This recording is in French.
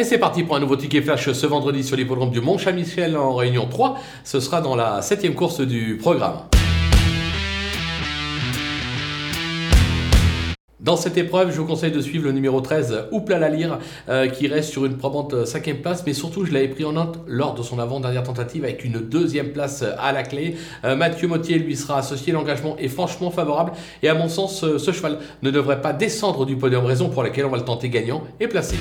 Et c'est parti pour un nouveau ticket flash ce vendredi sur l'hippodrome du Mont-Saint-Michel en Réunion 3. Ce sera dans la septième course du programme. Dans cette épreuve, je vous conseille de suivre le numéro 13, Oupla la Lire, euh, qui reste sur une probante cinquième place, mais surtout, je l'avais pris en note lors de son avant-dernière tentative avec une deuxième place à la clé. Euh, Mathieu Mottier lui sera associé, l'engagement est franchement favorable, et à mon sens, euh, ce cheval ne devrait pas descendre du podium, raison pour laquelle on va le tenter gagnant et placé.